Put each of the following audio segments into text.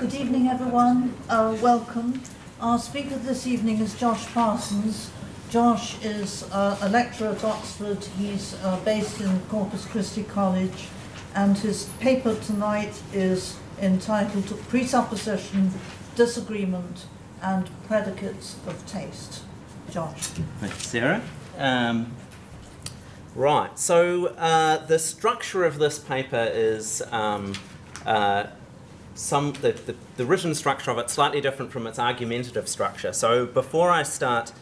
Good evening, everyone. Uh, welcome. Our speaker this evening is Josh Parsons. Josh is uh, a lecturer at Oxford. He's uh, based in Corpus Christi College, and his paper tonight is entitled Presupposition, Disagreement, and Predicates of Taste. Josh. Thank you, Sarah. Um, right, so uh, the structure of this paper is um, uh, some the, the, the, written structure of it slightly different from its argumentative structure. So before I start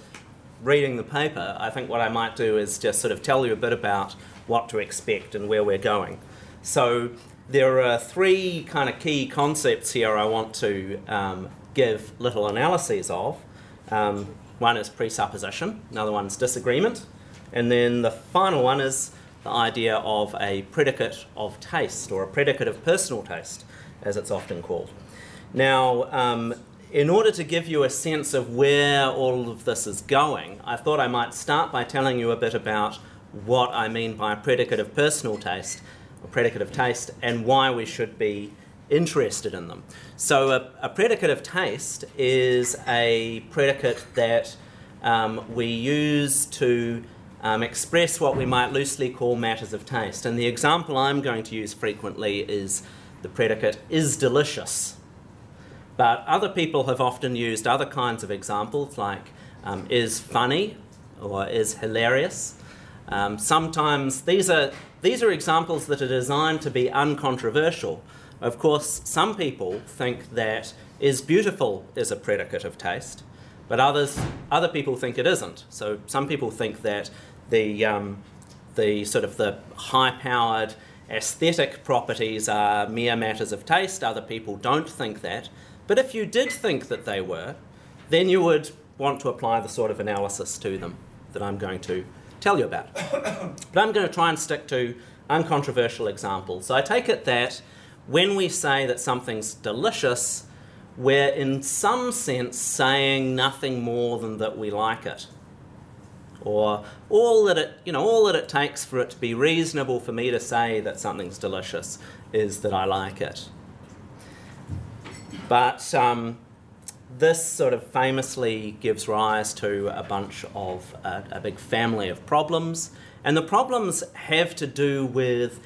reading the paper, I think what I might do is just sort of tell you a bit about what to expect and where we're going. So there are three kind of key concepts here I want to um, give little analyses of. Um, one is presupposition, another one is disagreement, and then the final one is the idea of a predicate of taste or a predicate of personal taste as it's often called. Now, um, in order to give you a sense of where all of this is going, I thought I might start by telling you a bit about what I mean by a predicate of personal taste, or predicate of taste, and why we should be interested in them. So, a, a predicate of taste is a predicate that um, we use to um, express what we might loosely call matters of taste. And the example I'm going to use frequently is the predicate is delicious. But other people have often used other kinds of examples like um, is funny or is hilarious. Um, sometimes these are, these are examples that are designed to be uncontroversial. Of course, some people think that is beautiful is a predicate of taste, but others, other people think it isn't. So some people think that the, um, the sort of the high-powered aesthetic properties are mere matters of taste. Other people don't think that. But if you did think that they were, then you would want to apply the sort of analysis to them that I'm going to tell you about. but I'm going to try and stick to uncontroversial examples. So I take it that when we say that something's delicious, we're in some sense saying nothing more than that we like it or all that it you know all that it takes for it to be reasonable for me to say that something's delicious is that I like it. But um, this sort of famously gives rise to a bunch of uh, a big family of problems, and the problems have to do with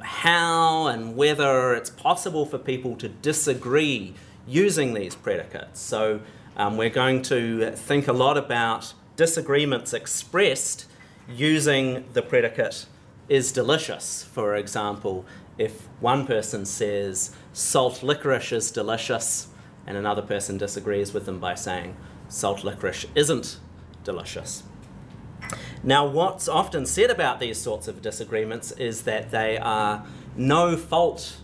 how and whether it's possible for people to disagree using these predicates. So um, we're going to think a lot about disagreements expressed using the predicate is delicious. For example, if one person says salt licorice is delicious and another person disagrees with them by saying salt licorice isn't delicious. Now, what's often said about these sorts of disagreements is that they are no fault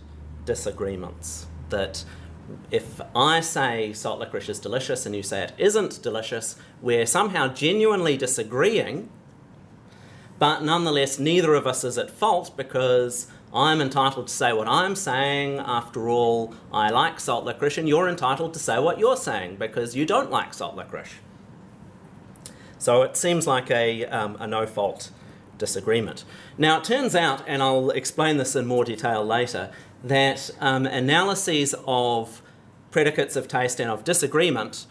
disagreements. That if I say salt licorice is delicious and you say it isn't delicious, we're somehow genuinely disagreeing, but nonetheless, neither of us is at fault because I'm entitled to say what I'm saying. After all, I like salt licorice, and you're entitled to say what you're saying because you don't like salt licorice. So it seems like a, um, a no fault disagreement. Now, it turns out, and I'll explain this in more detail later, that um, analyses of predicates of taste and of disagreement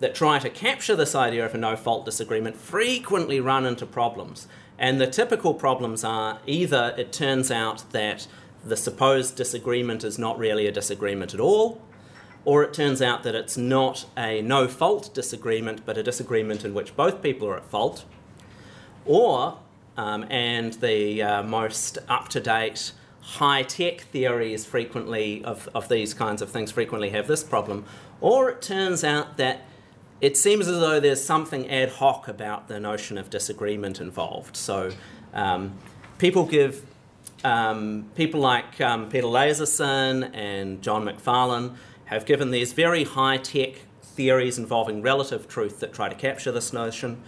that try to capture this idea of a no fault disagreement frequently run into problems. And the typical problems are either it turns out that the supposed disagreement is not really a disagreement at all, or it turns out that it's not a no fault disagreement, but a disagreement in which both people are at fault, or, um, and the uh, most up to date high tech theories frequently of, of these kinds of things frequently have this problem, or it turns out that it seems as though there's something ad hoc about the notion of disagreement involved. So um, people give um, people like um, Peter Lasersohn and John MacFarlane have given these very high tech theories involving relative truth that try to capture this notion.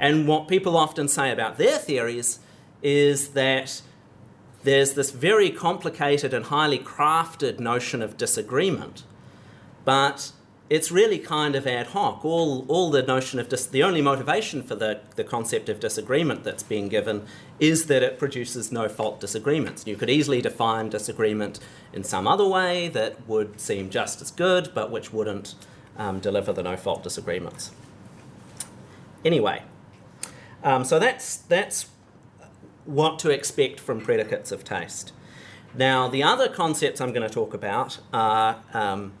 And what people often say about their theories is that there's this very complicated and highly crafted notion of disagreement, but it's really kind of ad hoc. All, all the notion of dis- the only motivation for the, the concept of disagreement that's being given is that it produces no fault disagreements. You could easily define disagreement in some other way that would seem just as good, but which wouldn't um, deliver the no fault disagreements. Anyway, um, so that's, that's what to expect from predicates of taste. Now, the other concepts I'm going to talk about are um,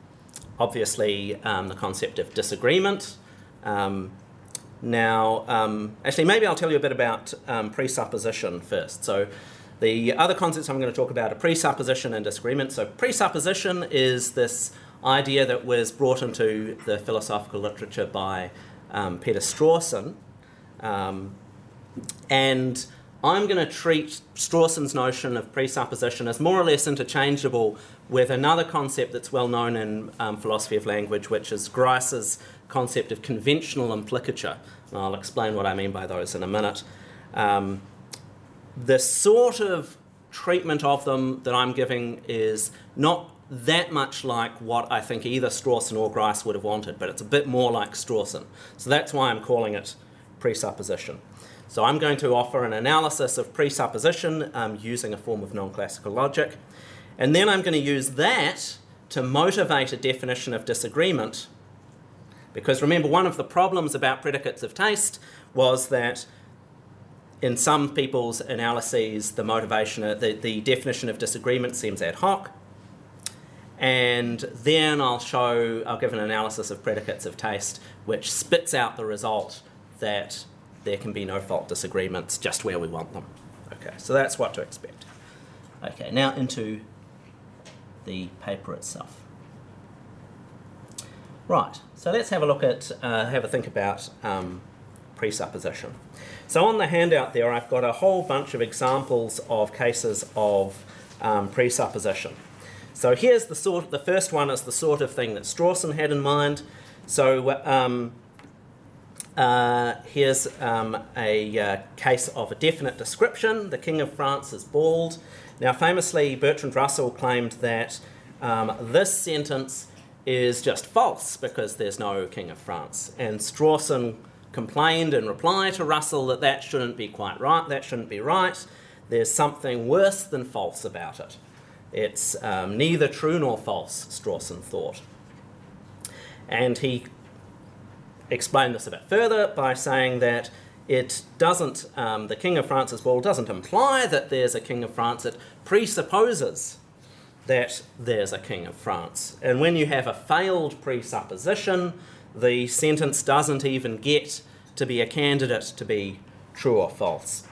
obviously um, the concept of disagreement. Um, now, um, actually, maybe I'll tell you a bit about um, presupposition first. So, the other concepts I'm going to talk about are presupposition and disagreement. So, presupposition is this idea that was brought into the philosophical literature by um, Peter Strawson. And I'm going to treat Strawson's notion of presupposition as more or less interchangeable with another concept that's well known in um, philosophy of language, which is Grice's concept of conventional implicature. And I'll explain what I mean by those in a minute. Um, the sort of treatment of them that I'm giving is not that much like what I think either Strawson or Grice would have wanted, but it's a bit more like Strawson. So that's why I'm calling it presupposition. So I'm going to offer an analysis of presupposition um, using a form of non-classical logic. And then I'm going to use that to motivate a definition of disagreement. Because remember, one of the problems about predicates of taste was that in some people's analyses, the motivation, the, the definition of disagreement seems ad hoc. And then I'll show, I'll give an analysis of predicates of taste, which spits out the result that there can be no fault disagreements just where we want them. Okay, so that's what to expect. Okay, now into the paper itself. Right, so let's have a look at, uh, have a think about um, presupposition. So on the handout there, I've got a whole bunch of examples of cases of um, presupposition. So here's the sort. The first one is the sort of thing that Strawson had in mind. So um, uh, here's um, a uh, case of a definite description. The King of France is bald. Now, famously, Bertrand Russell claimed that um, this sentence is just false because there's no King of France. And Strawson complained in reply to Russell that that shouldn't be quite right, that shouldn't be right. There's something worse than false about it. It's um, neither true nor false, Strawson thought. And he explain this a bit further by saying that it doesn't, um, the King of France's ball doesn't imply that there's a King of France, it presupposes that there's a King of France. And when you have a failed presupposition, the sentence doesn't even get to be a candidate to be true or false.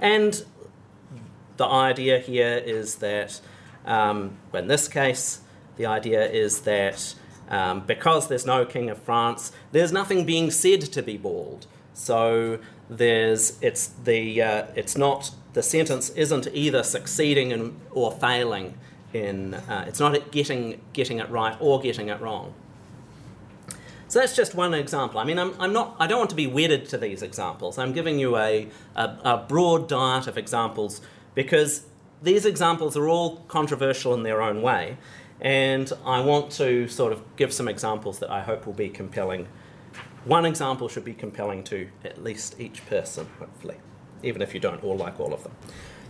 And the idea here is that, um, in this case, the idea is that um, because there's no king of France, there's nothing being said to be bald. So there's it's the uh, it's not the sentence isn't either succeeding in, or failing in uh, it's not getting getting it right or getting it wrong. So that's just one example. I mean, I'm, I'm not I don't want to be wedded to these examples. I'm giving you a, a, a broad diet of examples because these examples are all controversial in their own way. And I want to sort of give some examples that I hope will be compelling. One example should be compelling to at least each person, hopefully, even if you don't all like all of them.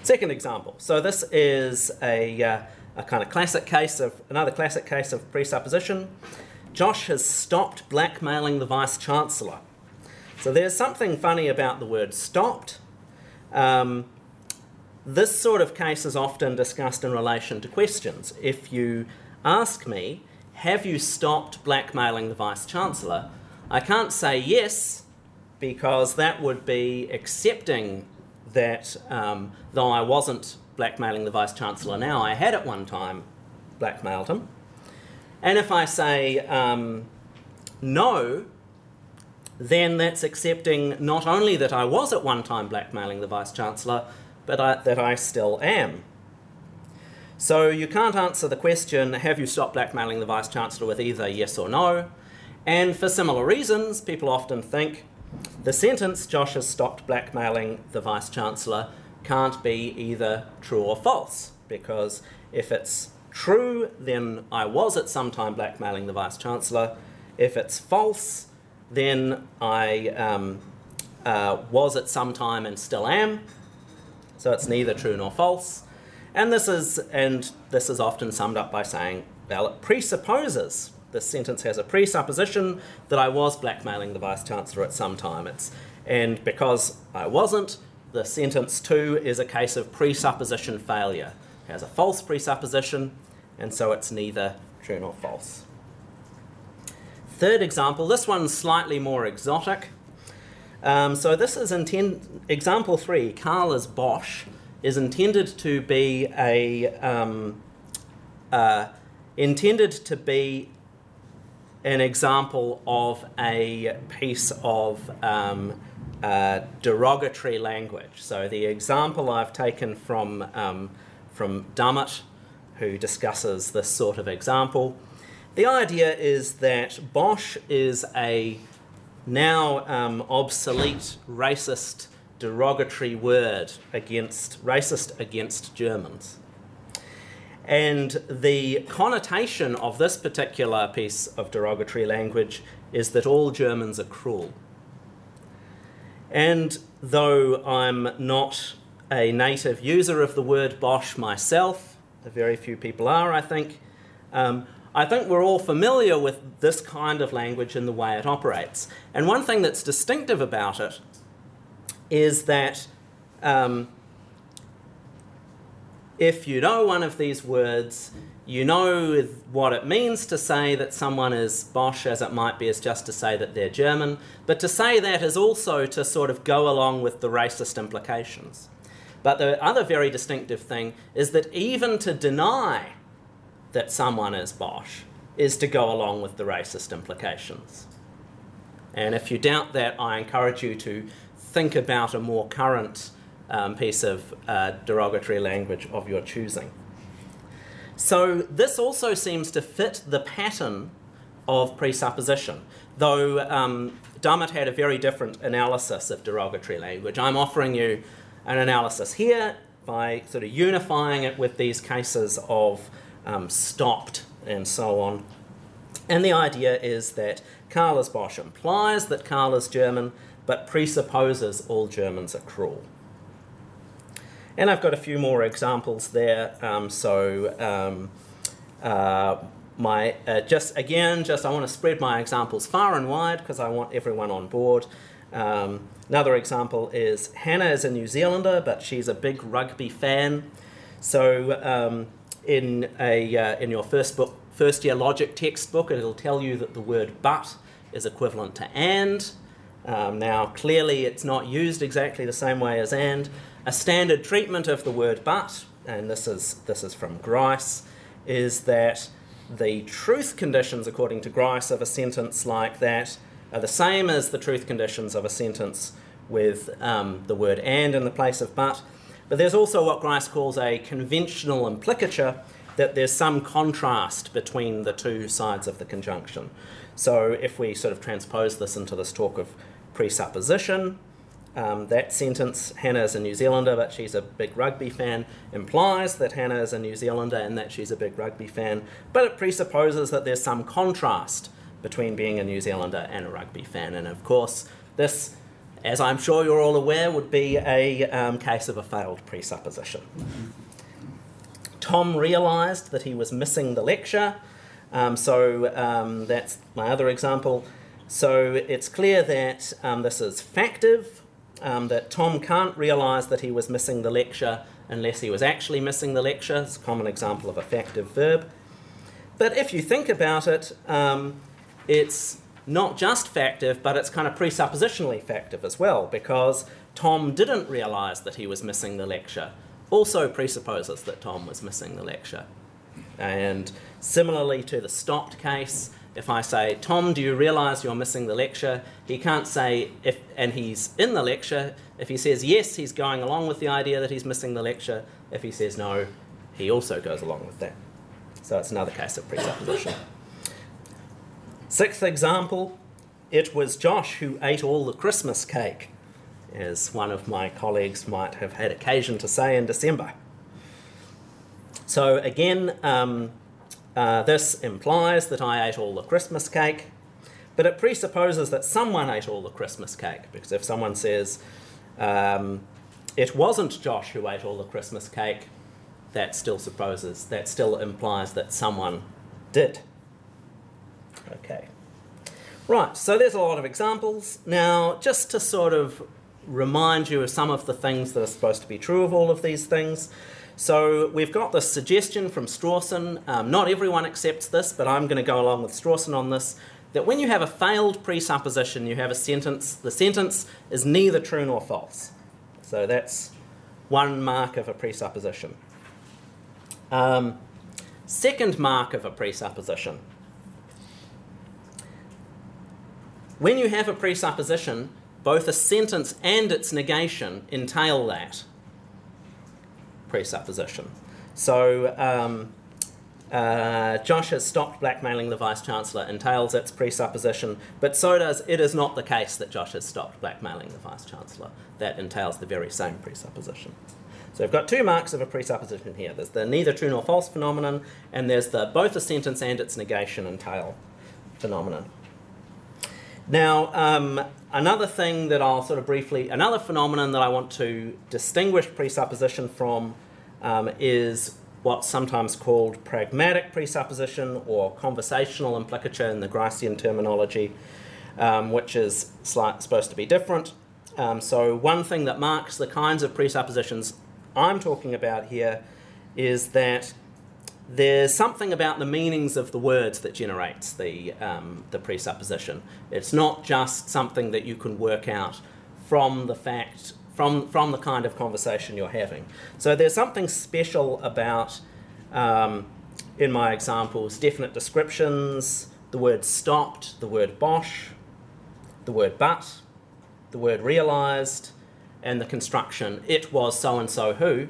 Second example. So this is a, uh, a kind of classic case of another classic case of presupposition. Josh has stopped blackmailing the vice chancellor. So there's something funny about the word stopped. Um, this sort of case is often discussed in relation to questions. If you ask me, have you stopped blackmailing the Vice Chancellor? I can't say yes because that would be accepting that um, though I wasn't blackmailing the Vice Chancellor now, I had at one time blackmailed him. And if I say um, no, then that's accepting not only that I was at one time blackmailing the Vice Chancellor, but I, that I still am. So you can't answer the question, have you stopped blackmailing the Vice Chancellor with either yes or no? And for similar reasons, people often think the sentence, Josh has stopped blackmailing the Vice Chancellor, can't be either true or false, because if it's true, then I was at some time blackmailing the Vice Chancellor. If it's false, then I um, uh, was at some time and still am. So it's neither true nor false. And this is and this is often summed up by saying, well, it presupposes this sentence has a presupposition that I was blackmailing the Vice Chancellor at some time. It's and because I wasn't, the sentence two is a case of presupposition failure. It has a false presupposition, and so it's neither true nor false. Third example, this one's slightly more exotic. Um, so this is intend example three. Karl is Bosch is intended to be a um, uh, intended to be an example of a piece of um, uh, derogatory language. So the example I've taken from um, from Dummett, who discusses this sort of example. The idea is that Bosch is a now um, obsolete racist derogatory word against racist against Germans. And the connotation of this particular piece of derogatory language is that all Germans are cruel. And though I'm not a native user of the word Bosch myself, very few people are, I think, um, I think we're all familiar with this kind of language and the way it operates. And one thing that's distinctive about it is that um, if you know one of these words, you know what it means to say that someone is Bosch, as it might be, is just to say that they're German. But to say that is also to sort of go along with the racist implications. But the other very distinctive thing is that even to deny that someone is Bosch is to go along with the racist implications. And if you doubt that, I encourage you to think about a more current um, piece of uh, derogatory language of your choosing. So, this also seems to fit the pattern of presupposition, though um, Dummett had a very different analysis of derogatory language. I'm offering you an analysis here by sort of unifying it with these cases of um, stopped and so on. And the idea is that Karl is Bosch implies that Karl is German, but presupposes all Germans are cruel. And I've got a few more examples there. Um, so, um, uh, my uh, just again, just I want to spread my examples far and wide because I want everyone on board. Um, another example is Hannah is a New Zealander, but she's a big rugby fan. So, um, in a uh, in your first book, first year logic textbook, it'll tell you that the word "but" is equivalent to "and." Um, now, clearly, it's not used exactly the same way as "and." A standard treatment of the word but, and this is, this is from Grice, is that the truth conditions, according to Grice, of a sentence like that are the same as the truth conditions of a sentence with um, the word and in the place of but. But there's also what Grice calls a conventional implicature, that there's some contrast between the two sides of the conjunction. So if we sort of transpose this into this talk of presupposition, um, that sentence, Hannah is a New Zealander, but she's a big rugby fan, implies that Hannah is a New Zealander and that she's a big rugby fan, but it presupposes that there's some contrast between being a New Zealander and a rugby fan. And of course, this, as I'm sure you're all aware, would be a um, case of a failed presupposition. Tom realised that he was missing the lecture, um, so um, that's my other example. So it's clear that um, this is factive, um, that Tom can't realise that he was missing the lecture unless he was actually missing the lecture. It's a common example of a factive verb. But if you think about it, um, it's not just factive, but it's kind of presuppositionally factive as well, because Tom didn't realise that he was missing the lecture, also presupposes that Tom was missing the lecture. And similarly to the stopped case, if I say, Tom, do you realize you're missing the lecture? He can't say, if, and he's in the lecture. If he says yes, he's going along with the idea that he's missing the lecture. If he says no, he also goes along with that. So it's another case of presupposition. Sixth example it was Josh who ate all the Christmas cake, as one of my colleagues might have had occasion to say in December. So again, um, uh, this implies that I ate all the Christmas cake, but it presupposes that someone ate all the Christmas cake, because if someone says, um, it wasn't Josh who ate all the Christmas cake, that still supposes, that still implies that someone did. Okay. Right, so there's a lot of examples. Now, just to sort of remind you of some of the things that are supposed to be true of all of these things. So we've got this suggestion from Strawson. Um, not everyone accepts this, but I'm going to go along with Strawson on this. That when you have a failed presupposition, you have a sentence. The sentence is neither true nor false. So that's one mark of a presupposition. Um, second mark of a presupposition. When you have a presupposition, both a sentence and its negation entail that presupposition. So, um, uh, Josh has stopped blackmailing the Vice Chancellor entails its presupposition, but so does it is not the case that Josh has stopped blackmailing the Vice Chancellor. That entails the very same presupposition. So we've got two marks of a presupposition here. There's the neither true nor false phenomenon, and there's the both a sentence and its negation entail phenomenon. Now, um, another thing that I'll sort of briefly, another phenomenon that I want to distinguish presupposition from um, is what's sometimes called pragmatic presupposition or conversational implicature in the Gricean terminology, um, which is slight, supposed to be different. Um, so, one thing that marks the kinds of presuppositions I'm talking about here is that there's something about the meanings of the words that generates the, um, the presupposition. It's not just something that you can work out from the fact, from, from the kind of conversation you're having. So there's something special about, um, in my examples, definite descriptions, the word stopped, the word Bosch, the word but, the word realized, and the construction it was so and so who,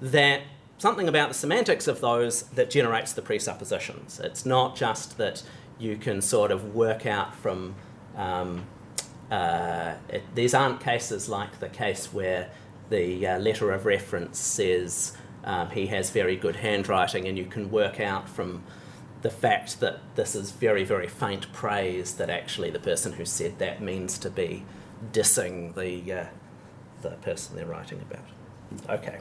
that something about the semantics of those that generates the presuppositions. It's not just that you can sort of work out from. Um, uh, it, these aren't cases like the case where the uh, letter of reference says um, he has very good handwriting, and you can work out from the fact that this is very, very faint praise that actually the person who said that means to be dissing the, uh, the person they're writing about. Okay.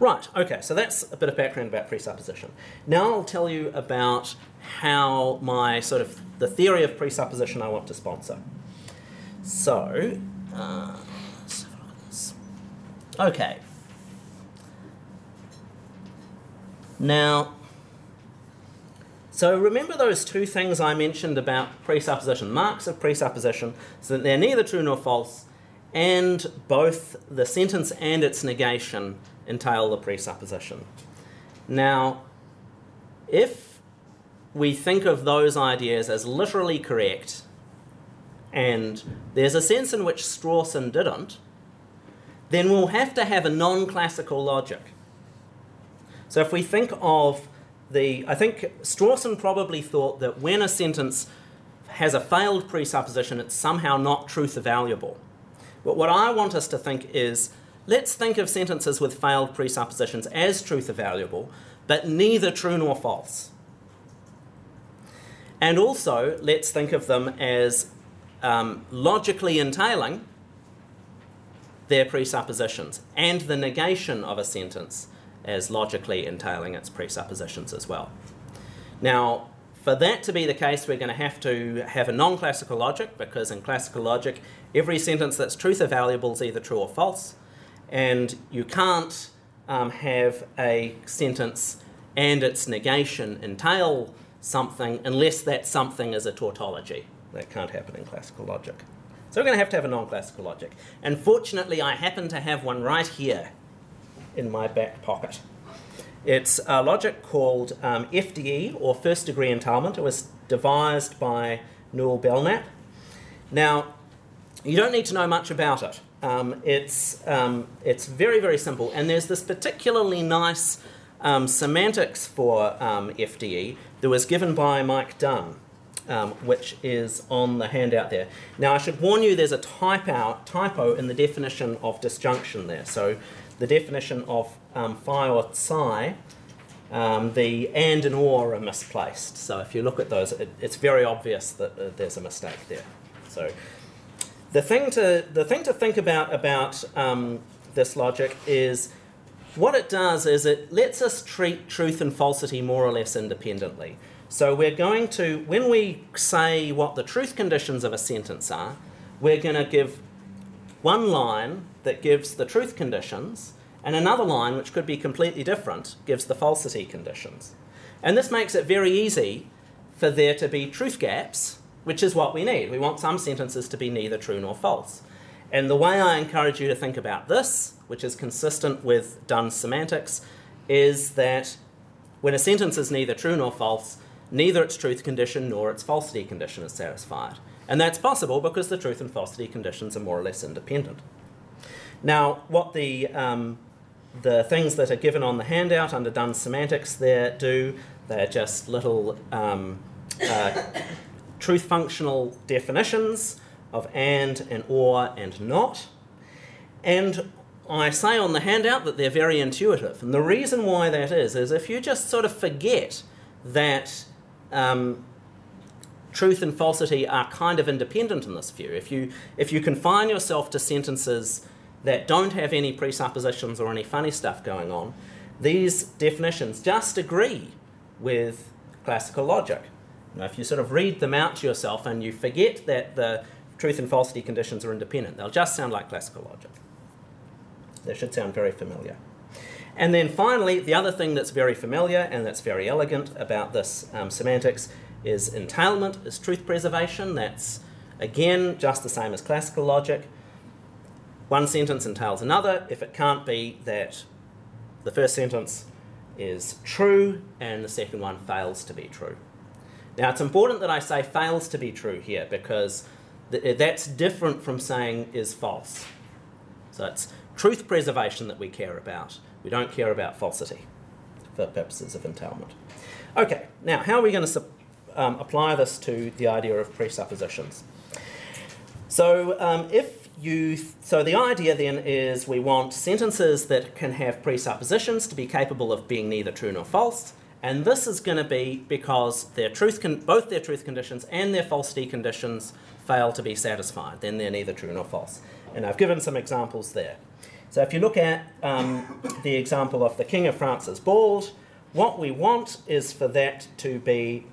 Right, okay, so that's a bit of background about presupposition. Now I'll tell you about how my sort of the theory of presupposition I want to sponsor. So, uh, okay. Now, so remember those two things I mentioned about presupposition, marks of presupposition, so that they're neither true nor false, and both the sentence and its negation entail the presupposition. Now, if we think of those ideas as literally correct, and there's a sense in which Strawson didn't, then we'll have to have a non classical logic. So if we think of the, I think Strawson probably thought that when a sentence has a failed presupposition, it's somehow not truth evaluable. But what I want us to think is let's think of sentences with failed presuppositions as truth evaluable, but neither true nor false. And also, let's think of them as um, logically entailing their presuppositions and the negation of a sentence as logically entailing its presuppositions as well. Now, for that to be the case, we're going to have to have a non classical logic because in classical logic, every sentence that's truth evaluable is either true or false and you can't um, have a sentence and its negation entail something unless that something is a tautology. That can't happen in classical logic. So we're going to have to have a non classical logic. And fortunately, I happen to have one right here in my back pocket. It's a logic called um, FDE, or first degree entailment. It was devised by Nuel Belnap. Now, you don't need to know much about it. Um, it's, um, it's very, very simple. And there's this particularly nice um, semantics for um, FDE that was given by Mike Dunn, um, which is on the handout there. Now, I should warn you there's a typo, typo in the definition of disjunction there. So the definition of um, phi or psi, the and and or are misplaced. So if you look at those, it, it's very obvious that uh, there's a mistake there. So the thing to the thing to think about about um, this logic is what it does is it lets us treat truth and falsity more or less independently. So we're going to when we say what the truth conditions of a sentence are, we're going to give one line that gives the truth conditions and another line, which could be completely different, gives the falsity conditions. And this makes it very easy for there to be truth gaps, which is what we need. We want some sentences to be neither true nor false. And the way I encourage you to think about this, which is consistent with Dunn's semantics, is that when a sentence is neither true nor false, neither its truth condition nor its falsity condition is satisfied. And that's possible because the truth and falsity conditions are more or less independent. Now, what the um, the things that are given on the handout under Dunn's semantics there do, they're just little um, uh, truth functional definitions of and and or and not. And I say on the handout that they're very intuitive. And the reason why that is, is if you just sort of forget that um, truth and falsity are kind of independent in this view, if you, if you confine yourself to sentences that don't have any presuppositions or any funny stuff going on, these definitions just agree with classical logic. Now, if you sort of read them out to yourself and you forget that the truth and falsity conditions are independent, they'll just sound like classical logic. They should sound very familiar. And then finally, the other thing that's very familiar and that's very elegant about this um, semantics is entailment, is truth preservation. That's, again, just the same as classical logic. One sentence entails another if it can't be that the first sentence is true and the second one fails to be true. Now, it's important that I say fails to be true here because th- that's different from saying is false. So it's truth preservation that we care about. We don't care about falsity for purposes of entailment. Okay, now how are we going to um, apply this to the idea of presuppositions? So um, if you, so the idea then is we want sentences that can have presuppositions to be capable of being neither true nor false. And this is going to be because their truth con- both their truth conditions and their falsity conditions fail to be satisfied. Then they're neither true nor false. And I've given some examples there. So if you look at um, the example of the King of France is bald, what we want is for that to be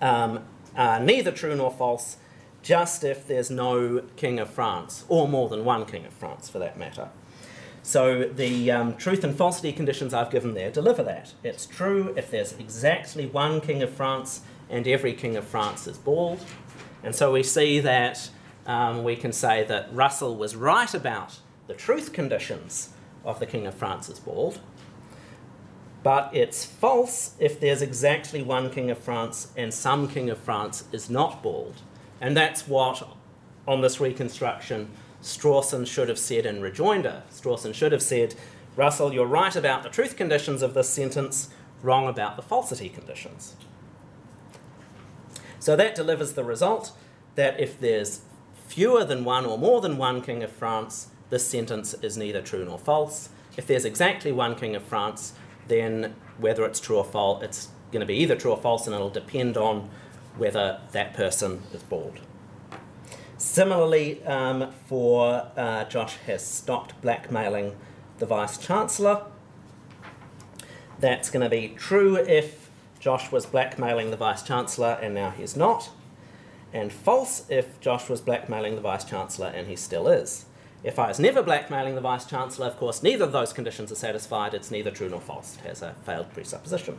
um, uh, neither true nor false just if there's no King of France, or more than one King of France for that matter. So the um, truth and falsity conditions I've given there deliver that. It's true if there's exactly one King of France and every King of France is bald. And so we see that um, we can say that Russell was right about the truth conditions of the King of France is bald. But it's false if there's exactly one King of France and some King of France is not bald. And that's what, on this reconstruction, Strawson should have said in rejoinder. Strawson should have said, Russell, you're right about the truth conditions of this sentence, wrong about the falsity conditions. So that delivers the result that if there's fewer than one or more than one King of France, this sentence is neither true nor false. If there's exactly one King of France, then whether it's true or false, it's going to be either true or false, and it'll depend on whether that person is bald. Similarly, um, for uh, Josh has stopped blackmailing the Vice Chancellor. That's going to be true if Josh was blackmailing the Vice Chancellor and now he's not, and false if Josh was blackmailing the Vice Chancellor and he still is. If I was never blackmailing the Vice Chancellor, of course, neither of those conditions are satisfied. It's neither true nor false. It has a failed presupposition.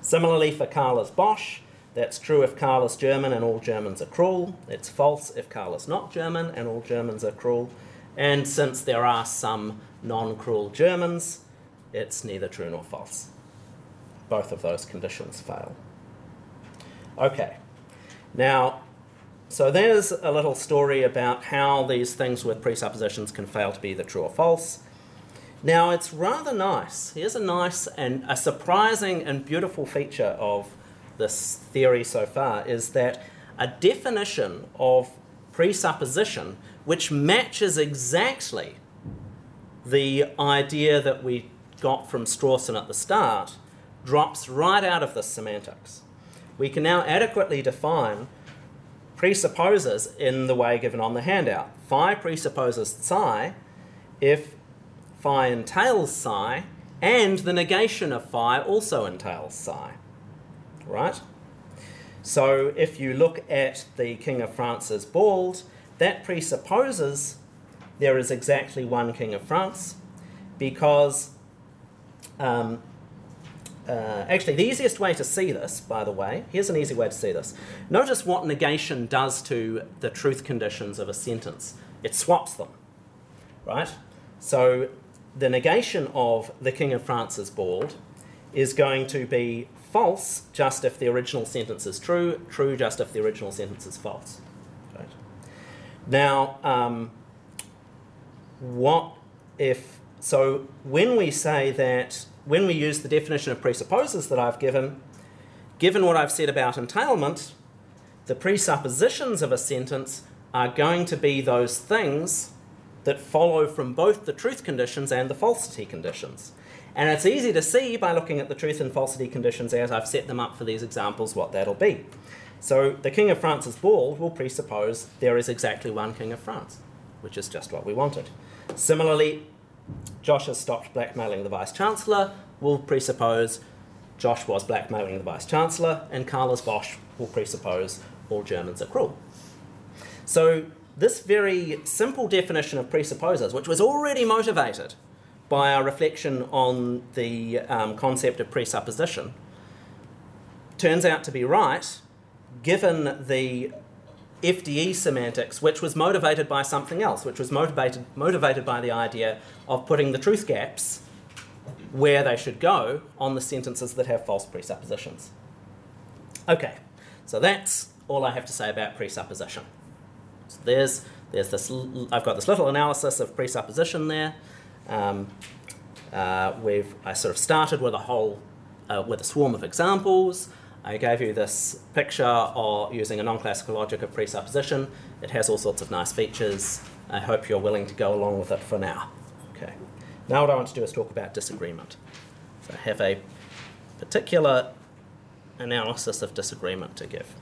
Similarly, for Karl is Bosch, that's true if Karl is German and all Germans are cruel. It's false if Karl is not German and all Germans are cruel. And since there are some non cruel Germans, it's neither true nor false. Both of those conditions fail. Okay, now, so there's a little story about how these things with presuppositions can fail to be either true or false. Now, it's rather nice. Here's a nice and a surprising and beautiful feature of this theory so far is that a definition of presupposition which matches exactly the idea that we got from Strawson at the start drops right out of this semantics. We can now adequately define presupposes in the way given on the handout. Phi presupposes psi if phi entails psi and the negation of phi also entails psi. Right? So if you look at the King of France is bald, that presupposes there is exactly one King of France because um, uh, actually, the easiest way to see this, by the way, here's an easy way to see this. Notice what negation does to the truth conditions of a sentence. It swaps them, right? So the negation of the King of France is bald is going to be false just if the original sentence is true, true just if the original sentence is false. Right? Now, um, what if, so when we say that when we use the definition of presupposes that I've given, given what I've said about entailment, the presuppositions of a sentence are going to be those things that follow from both the truth conditions and the falsity conditions. And it's easy to see by looking at the truth and falsity conditions as I've set them up for these examples what that'll be. So the King of France is bald will presuppose there is exactly one King of France, which is just what we wanted. Similarly, Josh has stopped blackmailing the Vice Chancellor will presuppose Josh was blackmailing the Vice Chancellor, and Karl is Bosch will presuppose all Germans are cruel. So, this very simple definition of presupposes, which was already motivated by our reflection on the um, concept of presupposition, turns out to be right given the FDE semantics, which was motivated by something else, which was motivated, motivated by the idea of putting the truth gaps where they should go on the sentences that have false presuppositions. Okay, so that's all I have to say about presupposition. So there's, there's this, I've got this little analysis of presupposition there. Um, uh, we've, I sort of started with a whole, uh, with a swarm of examples. I gave you this picture of using a non-classical logic of presupposition. It has all sorts of nice features. I hope you're willing to go along with it for now. Okay. Now what I want to do is talk about disagreement. So I have a particular analysis of disagreement to give.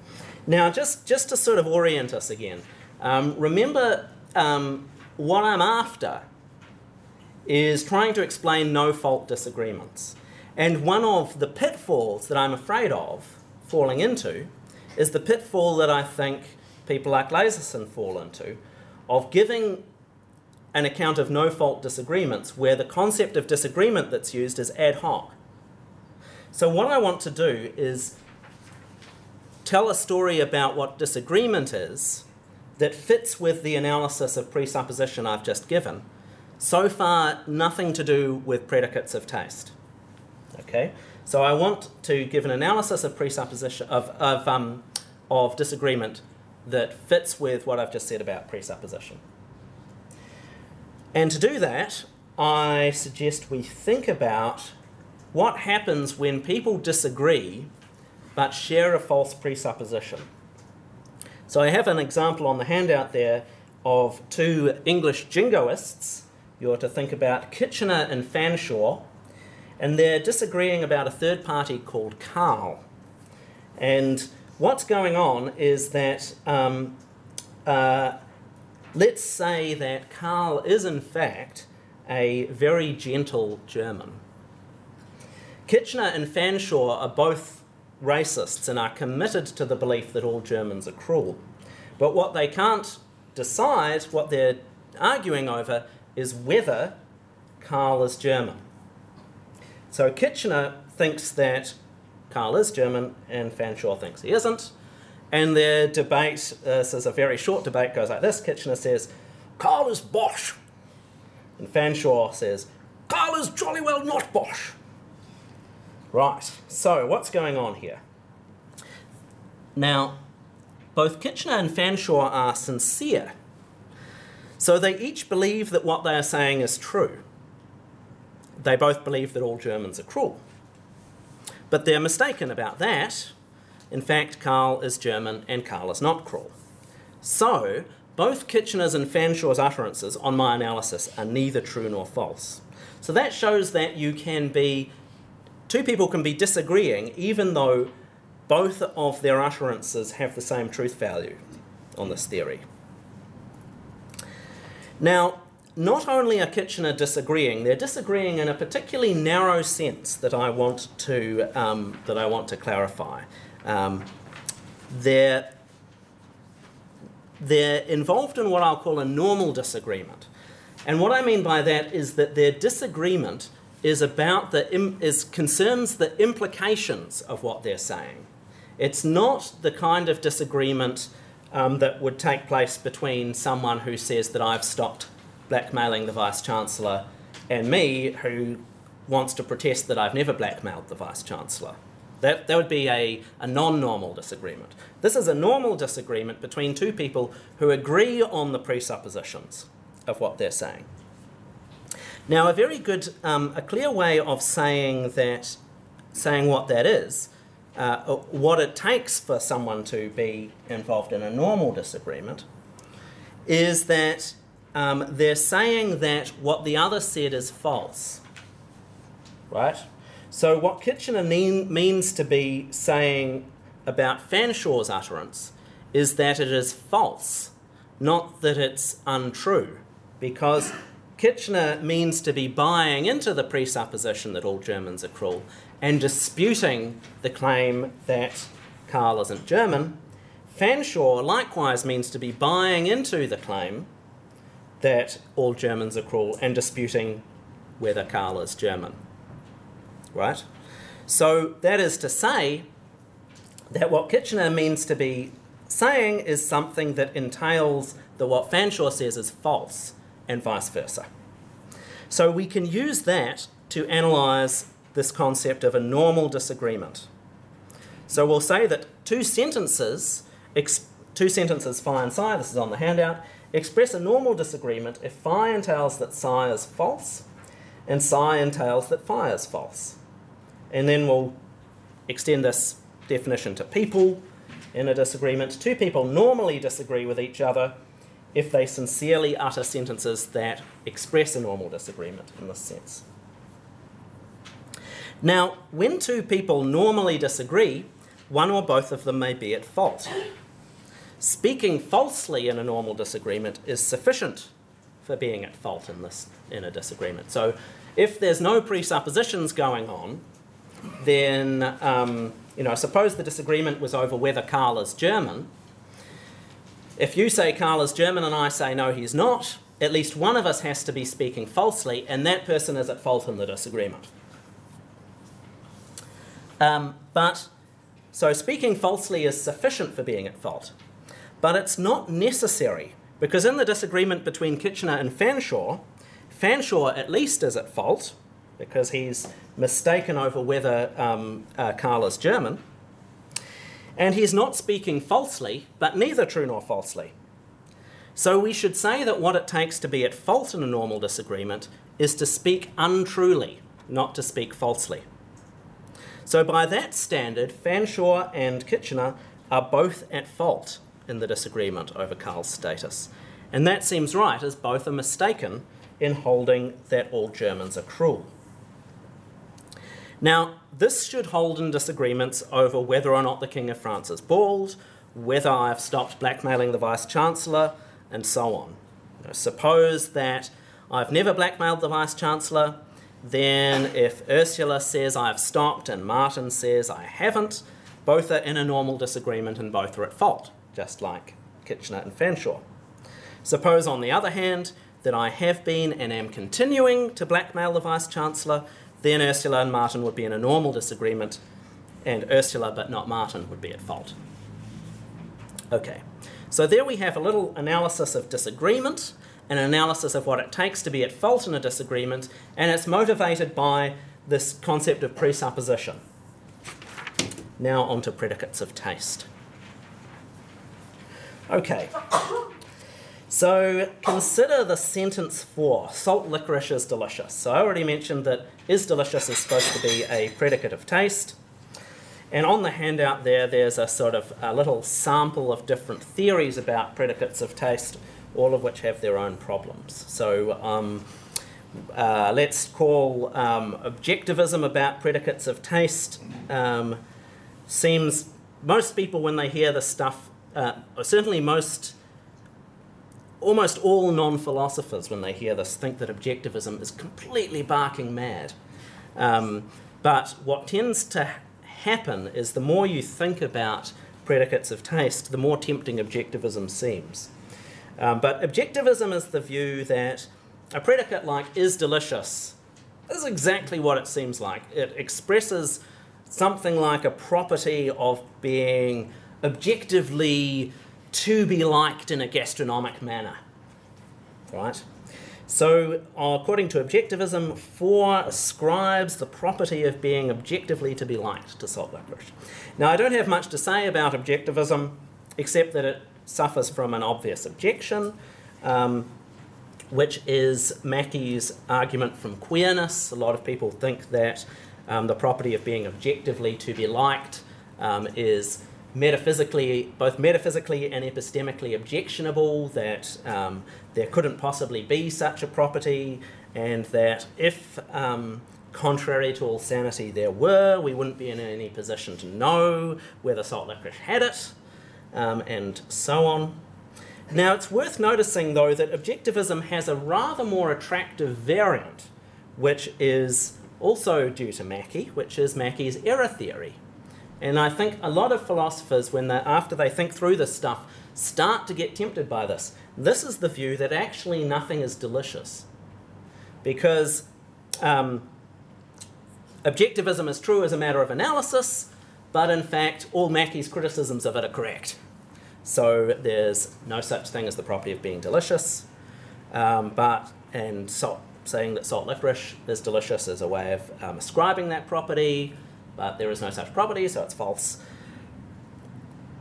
Now, just, just to sort of orient us again, um, remember um, what I'm after is trying to explain no fault disagreements. And one of the pitfalls that I'm afraid of falling into is the pitfall that I think people like Lasersohn fall into of giving an account of no fault disagreements where the concept of disagreement that's used is ad hoc. So, what I want to do is tell a story about what disagreement is that fits with the analysis of presupposition I've just given. So far, nothing to do with predicates of taste. Okay, so I want to give an analysis of presupposition of of, um, of disagreement that fits with what I've just said about presupposition. And to do that, I suggest we think about what happens when people disagree but share a false presupposition. So I have an example on the handout there of two English jingoists. You're to think about Kitchener and Fanshawe and they're disagreeing about a third party called Karl. And what's going on is that um, uh, let's say that Karl is in fact a very gentle German. Kitchener and Fanshawe are both racists and are committed to the belief that all Germans are cruel. But what they can't decide, what they're arguing over, is whether Karl is German. So Kitchener thinks that Karl is German and Fanshawe thinks he isn't. And their debate, uh, this is a very short debate, goes like this Kitchener says, Karl is Bosch. And Fanshawe says, Karl is jolly well not Bosch. Right, so what's going on here? Now, both Kitchener and Fanshawe are sincere. So they each believe that what they are saying is true they both believe that all Germans are cruel. But they're mistaken about that. In fact, Karl is German and Karl is not cruel. So, both Kitchener's and Fanshawe's utterances on my analysis are neither true nor false. So that shows that you can be, two people can be disagreeing even though both of their utterances have the same truth value on this theory. Now, not only are Kitchener disagreeing, they're disagreeing in a particularly narrow sense that I want to, um, that I want to clarify. Um, they're, they're involved in what I'll call a normal disagreement. And what I mean by that is that their disagreement is about the is concerns the implications of what they're saying. It's not the kind of disagreement um, that would take place between someone who says that I've stopped blackmailing the Vice Chancellor and me who wants to protest that I've never blackmailed the Vice Chancellor. That, that would be a, a non normal disagreement. This is a normal disagreement between two people who agree on the presuppositions of what they're saying. Now, a very good, um, a clear way of saying that, saying what that is, uh, what it takes for someone to be involved in a normal disagreement, is that um, they're saying that what the other said is false. Right? So, what Kitchener mean, means to be saying about Fanshawe's utterance is that it is false, not that it's untrue. Because Kitchener means to be buying into the presupposition that all Germans are cruel and disputing the claim that Karl isn't German. Fanshawe likewise means to be buying into the claim that all Germans are cruel and disputing whether Karl is German. Right? So that is to say that what Kitchener means to be saying is something that entails that what Fanshawe says is false and vice versa. So we can use that to analyse this concept of a normal disagreement. So we'll say that two sentences, two sentences phi and psi, this is on the handout, express a normal disagreement if phi entails that psi is false and psi entails that phi is false. And then we'll extend this definition to people in a disagreement. Two people normally disagree with each other if they sincerely utter sentences that express a normal disagreement in this sense. Now, when two people normally disagree, one or both of them may be at fault. Speaking falsely in a normal disagreement is sufficient for being at fault in this in a disagreement. So, if there's no presuppositions going on, then um, you know, suppose the disagreement was over whether Karl is German. If you say Karl is German and I say no, he's not, at least one of us has to be speaking falsely, and that person is at fault in the disagreement. Um, but so speaking falsely is sufficient for being at fault. But it's not necessary, because in the disagreement between Kitchener and Fanshawe, Fanshawe at least is at fault, because he's mistaken over whether um, uh, is German. And he's not speaking falsely, but neither true nor falsely. So we should say that what it takes to be at fault in a normal disagreement is to speak untruly, not to speak falsely. So by that standard, Fanshawe and Kitchener are both at fault in the disagreement over Karl's status. And that seems right, as both are mistaken in holding that all Germans are cruel. Now, this should hold in disagreements over whether or not the King of France is bald, whether I've stopped blackmailing the Vice Chancellor, and so on. Suppose that I've never blackmailed the Vice Chancellor, then if Ursula says I've stopped and Martin says I haven't, both are in a normal disagreement and both are at fault just like Kitchener and Fanshawe. Suppose, on the other hand, that I have been and am continuing to blackmail the Vice Chancellor, then Ursula and Martin would be in a normal disagreement, and Ursula but not Martin would be at fault. Okay, so there we have a little analysis of disagreement, an analysis of what it takes to be at fault in a disagreement, and it's motivated by this concept of presupposition. Now, on to predicates of taste. Okay. So consider the sentence four salt licorice is delicious. So I already mentioned that is delicious is supposed to be a predicate of taste. And on the handout there, there's a sort of a little sample of different theories about predicates of taste, all of which have their own problems. So um, uh, let's call um, objectivism about predicates of taste um, seems most people when they hear this stuff, uh, certainly most almost all non philosophers, when they hear this, think that objectivism is completely barking mad. Um, but what tends to happen is the more you think about predicates of taste, the more tempting objectivism seems. Um, but objectivism is the view that a predicate like is delicious is exactly what it seems like. It expresses something like a property of being objectively to be liked in a gastronomic manner. Right? So, according to objectivism, four ascribes the property of being objectively to be liked to salt licorice. Now, I don't have much to say about objectivism, except that it suffers from an obvious objection, um, which is Mackie's argument from queerness. A lot of people think that um, the property of being objectively to be liked um, is metaphysically, both metaphysically and epistemically objectionable, that um, there couldn't possibly be such a property, and that if, um, contrary to all sanity, there were, we wouldn't be in any position to know whether salt licorice had it, um, and so on. Now, it's worth noticing, though, that objectivism has a rather more attractive variant, which is also due to Mackie, which is Mackie's error theory. And I think a lot of philosophers, when they, after they think through this stuff, start to get tempted by this. This is the view that actually nothing is delicious. Because um, objectivism is true as a matter of analysis, but in fact, all Mackie's criticisms of it are correct. So there's no such thing as the property of being delicious, um, but and salt, saying that salt licorice is delicious is a way of um, ascribing that property but there is no such property, so it's false.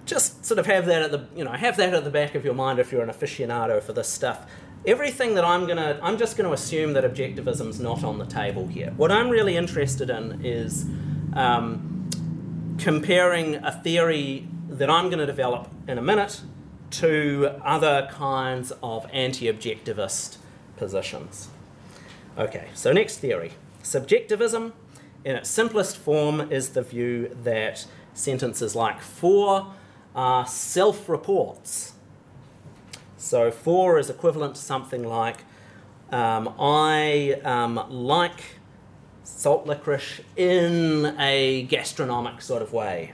Just sort of have that at the you know have that at the back of your mind if you're an aficionado for this stuff. Everything that I'm gonna I'm just gonna assume that objectivism's not on the table here. What I'm really interested in is um, comparing a theory that I'm going to develop in a minute to other kinds of anti-objectivist positions. Okay, so next theory. Subjectivism in its simplest form is the view that sentences like for are self reports. So for is equivalent to something like um, I um, like salt licorice in a gastronomic sort of way.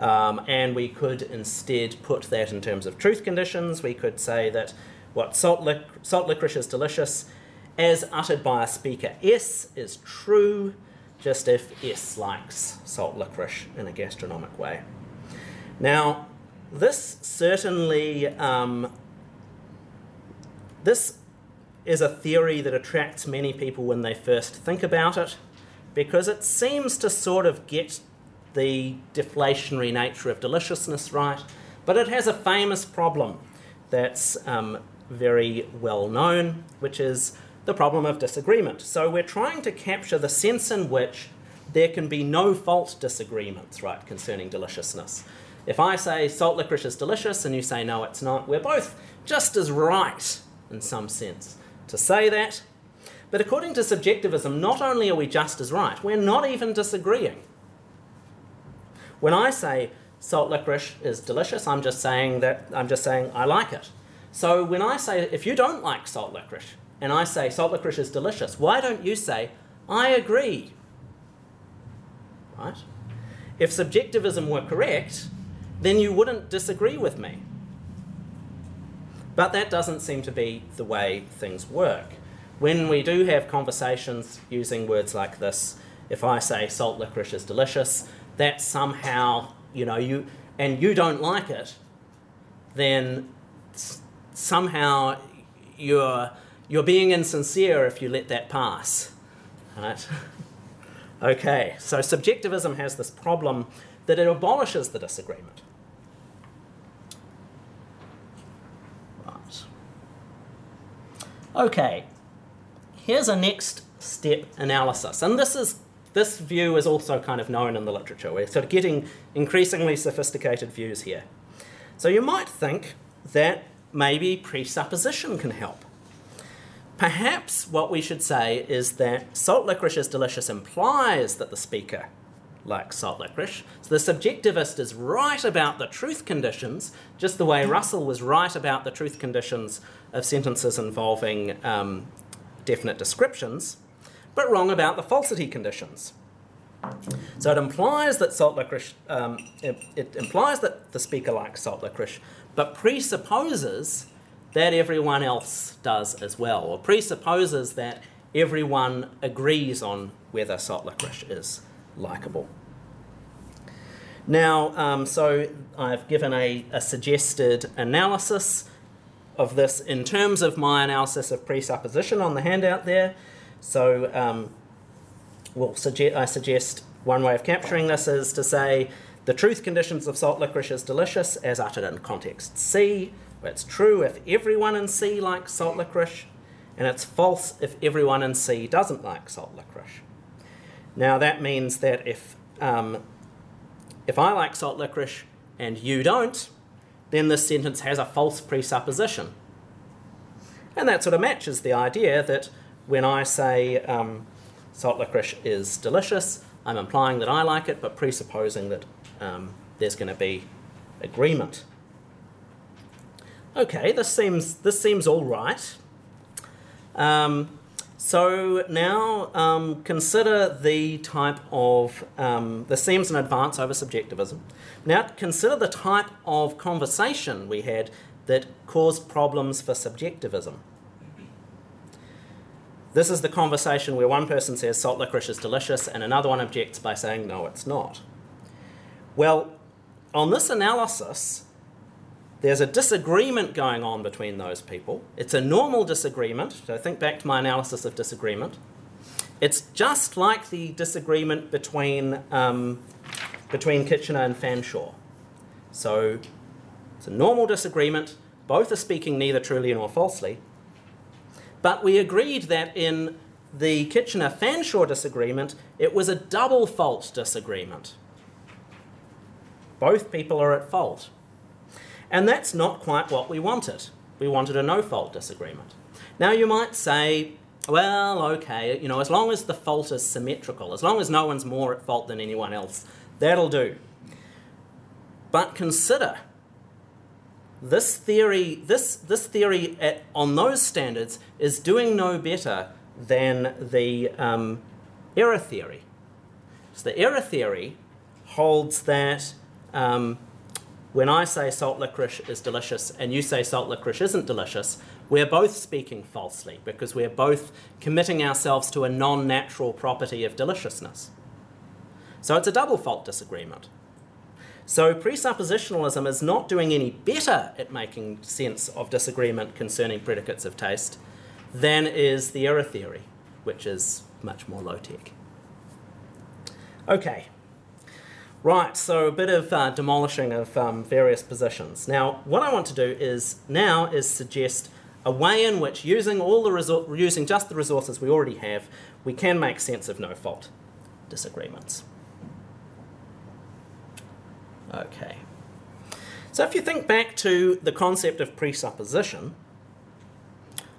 Um, and we could instead put that in terms of truth conditions. We could say that what salt, lic- salt licorice is delicious as uttered by a speaker S is true, just if S likes salt licorice in a gastronomic way. Now, this certainly, um, this is a theory that attracts many people when they first think about it, because it seems to sort of get the deflationary nature of deliciousness right, but it has a famous problem that's um, very well known, which is the problem of disagreement. So we're trying to capture the sense in which there can be no fault disagreements, right, concerning deliciousness. If I say salt licorice is delicious and you say no, it's not, we're both just as right in some sense to say that. But according to subjectivism, not only are we just as right, we're not even disagreeing. When I say salt licorice is delicious, I'm just saying that I'm just saying I like it. So when I say if you don't like salt licorice, and I say salt licorice is delicious, why don't you say, I agree? Right? If subjectivism were correct, then you wouldn't disagree with me. But that doesn't seem to be the way things work. When we do have conversations using words like this, if I say salt licorice is delicious, that somehow, you know, you and you don't like it, then somehow you're you're being insincere if you let that pass. Right? okay, so subjectivism has this problem that it abolishes the disagreement. Right. Okay, here's a next step analysis, and this is this view is also kind of known in the literature. We're sort of getting increasingly sophisticated views here. So you might think that maybe presupposition can help. Perhaps what we should say is that salt licorice is delicious implies that the speaker likes salt licorice. So the subjectivist is right about the truth conditions, just the way Russell was right about the truth conditions of sentences involving um, definite descriptions, but wrong about the falsity conditions. So it implies that salt licorice, um, it, it implies that the speaker likes salt licorice, but presupposes that everyone else does as well, or presupposes that everyone agrees on whether salt licorice is likable. Now, um, so I've given a, a, suggested analysis of this in terms of my analysis of presupposition on the handout there. So, um, we'll suggest, I suggest one way of capturing this is to say the truth conditions of salt licorice is delicious as uttered in context C. It's true if everyone in C likes salt licorice, and it's false if everyone in C doesn't like salt licorice. Now that means that if um, if I like salt licorice and you don't, then this sentence has a false presupposition. And that sort of matches the idea that when I say um, salt licorice is delicious, I'm implying that I like it, but presupposing that um, there's going to be agreement. Okay, this seems this seems all right. Um, so now um, consider the type of, um, this seems an advance over subjectivism. Now consider the type of conversation we had that caused problems for subjectivism. This is the conversation where one person says salt licorice is delicious and another one objects by saying no, it's not. Well, on this analysis, there's a disagreement going on between those people. It's a normal disagreement. So think back to my analysis of disagreement. It's just like the disagreement between, um, between Kitchener and Fanshawe. So it's a normal disagreement. Both are speaking neither truly nor falsely. But we agreed that in the Kitchener Fanshawe disagreement, it was a double fault disagreement. Both people are at fault. And that's not quite what we wanted. We wanted a no fault disagreement. Now you might say, well, okay, you know, as long as the fault is symmetrical, as long as no one's more at fault than anyone else, that'll do. But consider this theory, this, this theory at, on those standards is doing no better than the um, error theory. So the error theory holds that um, when I say salt licorice is delicious and you say salt licorice isn't delicious, we're both speaking falsely because we're both committing ourselves to a non natural property of deliciousness. So it's a double fault disagreement. So presuppositionalism is not doing any better at making sense of disagreement concerning predicates of taste than is the error theory, which is much more low tech. Okay, Right, so a bit of uh, demolishing of um, various positions. Now, what I want to do is now is suggest a way in which using all the resor- using just the resources we already have, we can make sense of no fault disagreements. Okay. So if you think back to the concept of presupposition,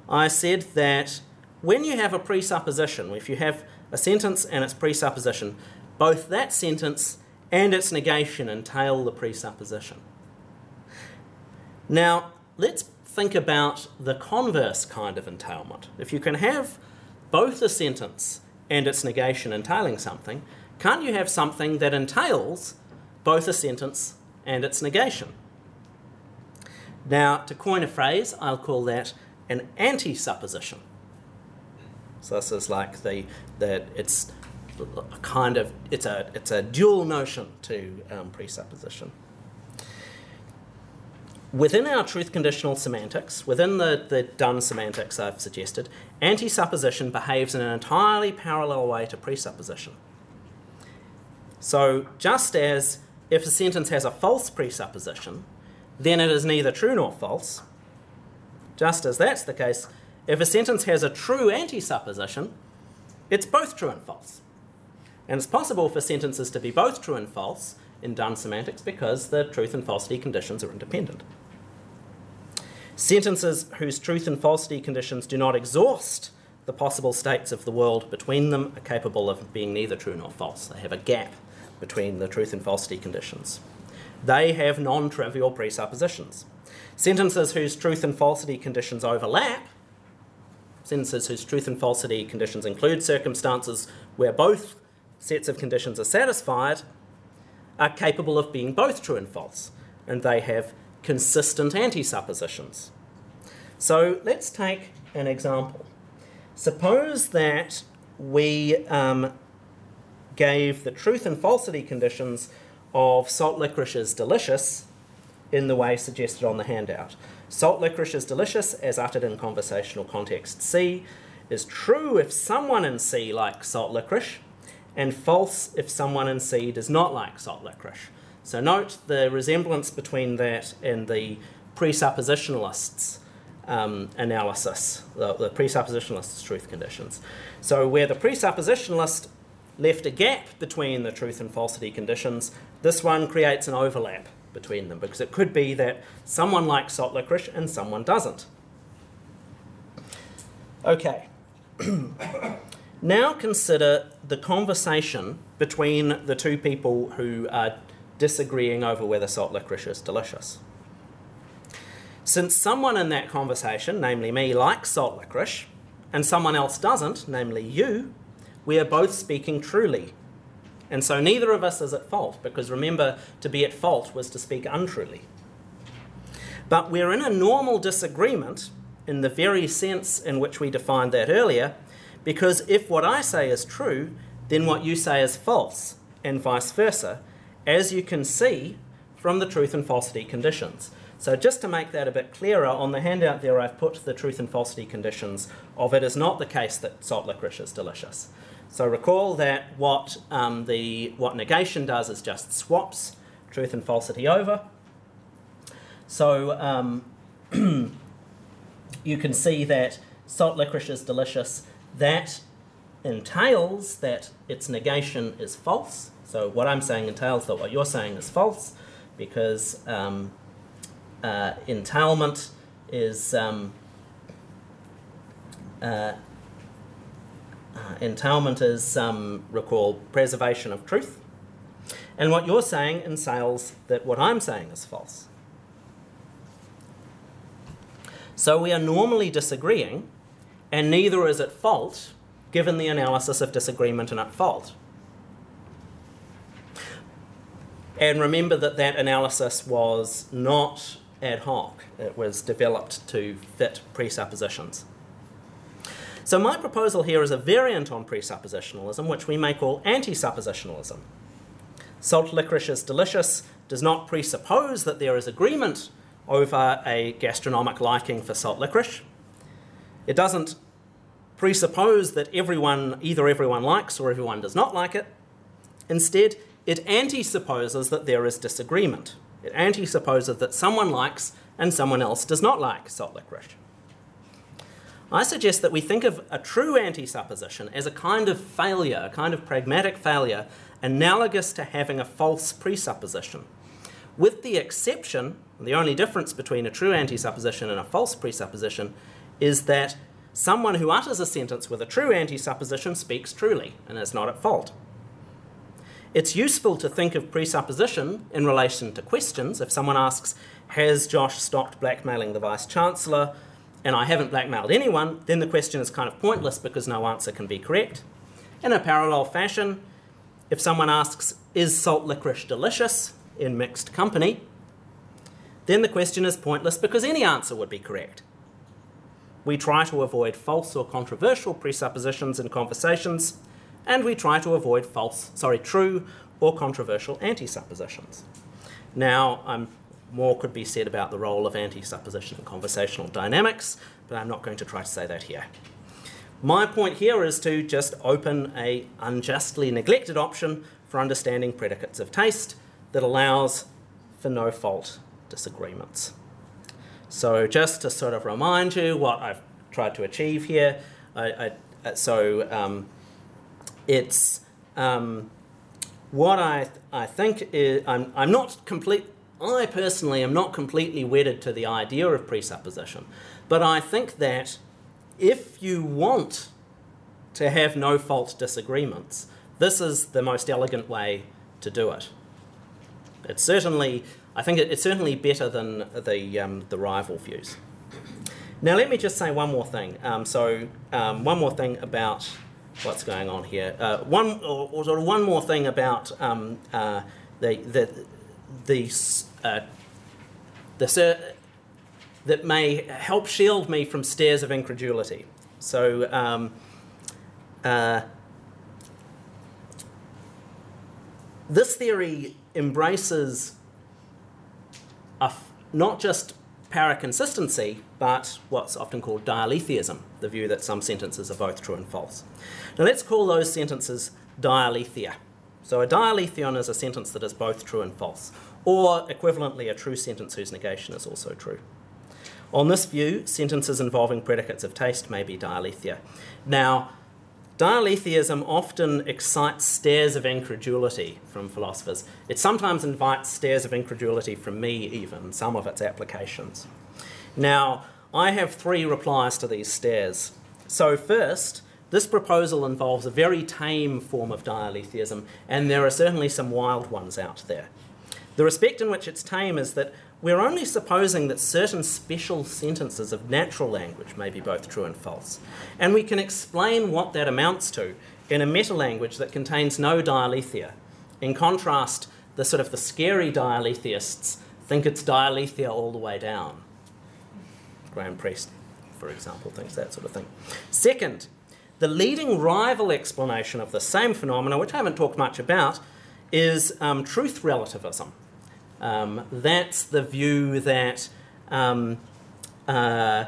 I said that when you have a presupposition, if you have a sentence and its presupposition, both that sentence and its negation entail the presupposition. Now, let's think about the converse kind of entailment. If you can have both a sentence and its negation entailing something, can't you have something that entails both a sentence and its negation? Now, to coin a phrase, I'll call that an anti supposition. So this is like the that it's a kind of it's a it's a dual notion to um, presupposition. Within our truth conditional semantics, within the, the Dunn semantics I've suggested, anti supposition behaves in an entirely parallel way to presupposition. So, just as if a sentence has a false presupposition, then it is neither true nor false, just as that's the case, if a sentence has a true anti supposition, it's both true and false. And it's possible for sentences to be both true and false in Dunn semantics because the truth and falsity conditions are independent. Sentences whose truth and falsity conditions do not exhaust the possible states of the world between them are capable of being neither true nor false. They have a gap between the truth and falsity conditions. They have non trivial presuppositions. Sentences whose truth and falsity conditions overlap, sentences whose truth and falsity conditions include circumstances where both sets of conditions are satisfied, are capable of being both true and false, and they have consistent anti suppositions. So let's take an example. Suppose that we um, gave the truth and falsity conditions of salt licorice is delicious in the way suggested on the handout. Salt licorice is delicious, as uttered in conversational context C, is true if someone in C likes salt licorice, and false if someone in C does not like salt licorice. So note the resemblance between that and the presuppositionalists' um, analysis, the, the presuppositionalist's truth conditions. So where the presuppositionalist left a gap between the truth and falsity conditions, this one creates an overlap between them because it could be that someone likes salt licorice and someone doesn't. Okay. now consider the conversation between the two people who are disagreeing over whether salt licorice is delicious. Since someone in that conversation, namely me, likes salt licorice, and someone else doesn't, namely you, we are both speaking truly. And so neither of us is at fault, because remember, to be at fault was to speak untruly. But we're in a normal disagreement in the very sense in which we defined that earlier, because if what I say is true, then what you say is false, and vice versa, as you can see from the truth and falsity conditions. So, just to make that a bit clearer, on the handout there I've put the truth and falsity conditions of it is not the case that salt licorice is delicious. So, recall that what, um, the, what negation does is just swaps truth and falsity over. So, um, you can see that salt licorice is delicious. That entails that its negation is false. So what I'm saying entails that what you're saying is false, because um, uh, entailment is um, uh, uh, entailment is um, recall preservation of truth, and what you're saying entails that what I'm saying is false. So we are normally disagreeing, and neither is at fault, given the analysis of disagreement and at fault. And remember that that analysis was not ad hoc, it was developed to fit presuppositions. So, my proposal here is a variant on presuppositionalism, which we may call anti suppositionalism. Salt licorice is delicious does not presuppose that there is agreement over a gastronomic liking for salt licorice. It doesn't presuppose that everyone, either everyone likes or everyone does not like it. Instead, it anti-supposes that there is disagreement. It anti-supposes that someone likes and someone else does not like salt licorice. I suggest that we think of a true anti-supposition as a kind of failure, a kind of pragmatic failure, analogous to having a false presupposition. With the exception, the only difference between a true anti-supposition and a false presupposition is that someone who utters a sentence with a true anti-supposition speaks truly and is not at fault. It's useful to think of presupposition in relation to questions. If someone asks, Has Josh stopped blackmailing the Vice Chancellor? And I haven't blackmailed anyone, then the question is kind of pointless because no answer can be correct. In a parallel fashion, if someone asks, Is salt licorice delicious in mixed company? then the question is pointless because any answer would be correct. We try to avoid false or controversial presuppositions in conversations and we try to avoid false, sorry, true or controversial anti-suppositions. Now, um, more could be said about the role of anti-supposition in conversational dynamics, but I'm not going to try to say that here. My point here is to just open a unjustly neglected option for understanding predicates of taste that allows for no fault disagreements. So just to sort of remind you what I've tried to achieve here, I, I, so um, it's um, what I, I think is, I'm, I'm not complete, I personally am not completely wedded to the idea of presupposition, but I think that if you want to have no fault disagreements, this is the most elegant way to do it. It's certainly, I think it, it's certainly better than the, um, the rival views. Now, let me just say one more thing. Um, so, um, one more thing about what's going on here. Uh, one, or, or, one more thing about um, uh, the, the, the, uh, that may help shield me from stares of incredulity. So, um, uh, this theory embraces not just paraconsistency, but what's often called dialetheism, the view that some sentences are both true and false. Now let's call those sentences dialethia. So a dialetheon is a sentence that is both true and false, or equivalently a true sentence whose negation is also true. On this view, sentences involving predicates of taste may be dialethia. Now, Dialetheism often excites stares of incredulity from philosophers. It sometimes invites stares of incredulity from me, even, some of its applications. Now, I have three replies to these stares. So, first, this proposal involves a very tame form of dialetheism, and there are certainly some wild ones out there. The respect in which it's tame is that we're only supposing that certain special sentences of natural language may be both true and false. And we can explain what that amounts to in a meta language that contains no dialethia. In contrast, the sort of the scary dialetheists think it's dialethia all the way down. Graham Priest, for example, thinks that sort of thing. Second, the leading rival explanation of the same phenomena, which I haven't talked much about, is um, truth relativism. Um, that's the view that um, uh,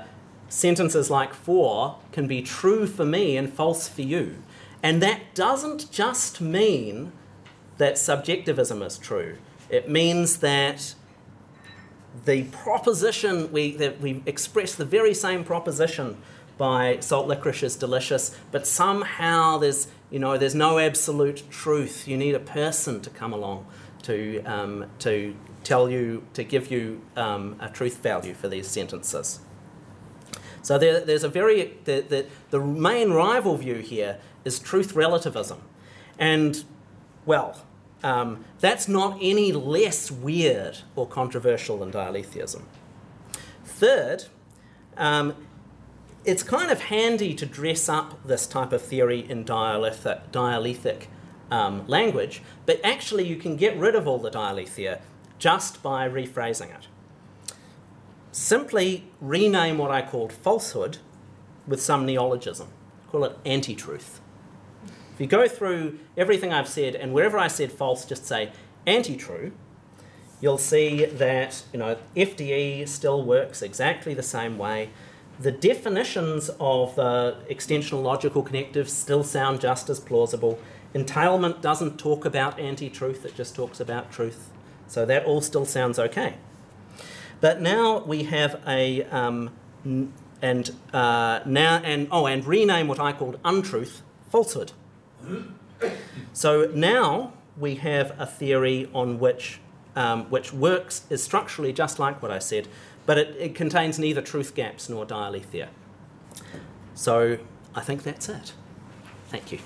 sentences like for can be true for me and false for you. And that doesn't just mean that subjectivism is true, it means that the proposition we, that we express the very same proposition by salt licorice is delicious, but somehow there's you know there's no absolute truth. You need a person to come along to, um, to tell you, to give you um, a truth value for these sentences. So there, there's a very, the, the, the main rival view here is truth relativism. And, well, um, that's not any less weird or controversial than dialetheism. Third, um, it's kind of handy to dress up this type of theory in dialethic, dialethic um, language, but actually you can get rid of all the dialethia just by rephrasing it. Simply rename what I called falsehood with some neologism. Call it anti truth. If you go through everything I've said, and wherever I said false, just say anti true, you'll see that you know FDE still works exactly the same way. The definitions of the extensional logical connectives still sound just as plausible, Entailment doesn't talk about anti truth, it just talks about truth. So that all still sounds okay. But now we have a, um, and uh, now, and oh, and rename what I called untruth falsehood. So now we have a theory on which, um, which works, is structurally just like what I said, but it, it contains neither truth gaps nor dialethia. So I think that's it. Thank you.